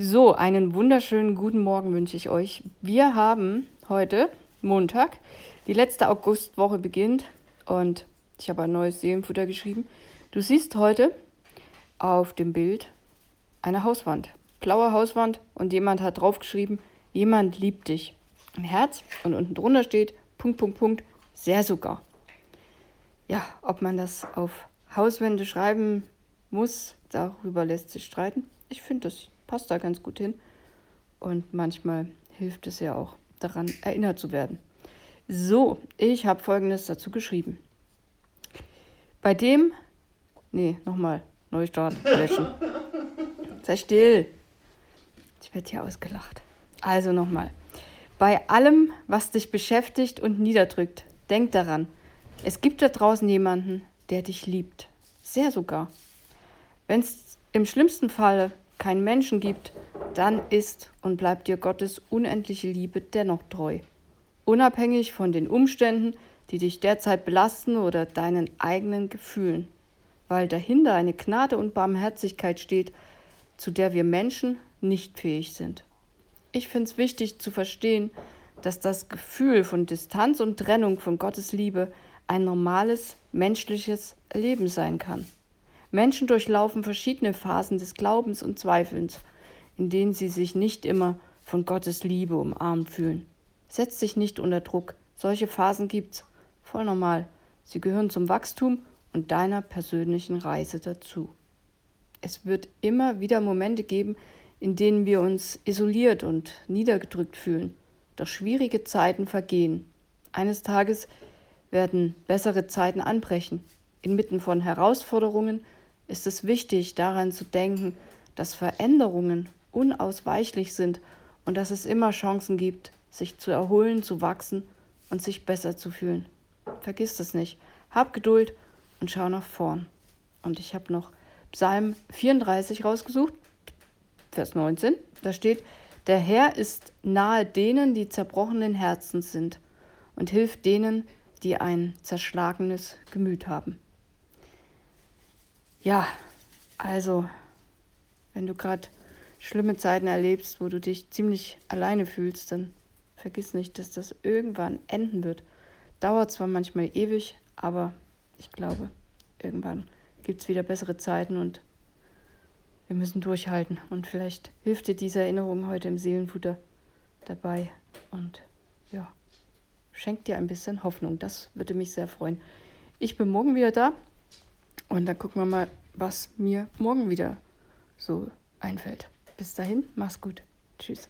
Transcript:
So, einen wunderschönen guten Morgen wünsche ich euch. Wir haben heute Montag, die letzte Augustwoche beginnt und ich habe ein neues Seelenfutter geschrieben. Du siehst heute auf dem Bild eine Hauswand, blaue Hauswand und jemand hat draufgeschrieben, jemand liebt dich. Ein Herz und unten drunter steht Punkt, Punkt, Punkt, sehr sogar. Ja, ob man das auf Hauswände schreiben muss, darüber lässt sich streiten. Ich finde das passt da ganz gut hin. Und manchmal hilft es ja auch, daran erinnert zu werden. So, ich habe Folgendes dazu geschrieben. Bei dem, nee, nochmal, Neustart, löschen. Sei still. Ich werde hier ausgelacht. Also nochmal. Bei allem, was dich beschäftigt und niederdrückt, denk daran, es gibt da draußen jemanden, der dich liebt. Sehr sogar. Wenn es im schlimmsten Fall keinen Menschen gibt, dann ist und bleibt dir Gottes unendliche Liebe dennoch treu. Unabhängig von den Umständen, die dich derzeit belasten oder deinen eigenen Gefühlen. Weil dahinter eine Gnade und Barmherzigkeit steht, zu der wir Menschen nicht fähig sind. Ich finde es wichtig zu verstehen, dass das Gefühl von Distanz und Trennung von Gottes Liebe ein normales menschliches Leben sein kann. Menschen durchlaufen verschiedene Phasen des Glaubens und Zweifelns, in denen sie sich nicht immer von Gottes Liebe umarmt fühlen. Setz dich nicht unter Druck. Solche Phasen gibt's. Voll normal. Sie gehören zum Wachstum und deiner persönlichen Reise dazu. Es wird immer wieder Momente geben, in denen wir uns isoliert und niedergedrückt fühlen. Doch schwierige Zeiten vergehen. Eines Tages werden bessere Zeiten anbrechen. Inmitten von Herausforderungen ist es wichtig, daran zu denken, dass Veränderungen unausweichlich sind und dass es immer Chancen gibt, sich zu erholen, zu wachsen und sich besser zu fühlen. Vergiss das nicht. Hab Geduld und schau nach vorn. Und ich habe noch Psalm 34 rausgesucht, Vers 19. Da steht, der Herr ist nahe denen, die zerbrochenen Herzens sind und hilft denen, die ein zerschlagenes Gemüt haben. Ja, also, wenn du gerade schlimme Zeiten erlebst, wo du dich ziemlich alleine fühlst, dann vergiss nicht, dass das irgendwann enden wird. Dauert zwar manchmal ewig, aber ich glaube, irgendwann gibt es wieder bessere Zeiten und wir müssen durchhalten. Und vielleicht hilft dir diese Erinnerung heute im Seelenfutter dabei. Und ja, schenkt dir ein bisschen Hoffnung. Das würde mich sehr freuen. Ich bin morgen wieder da. Und dann gucken wir mal, was mir morgen wieder so einfällt. Bis dahin, mach's gut. Tschüss.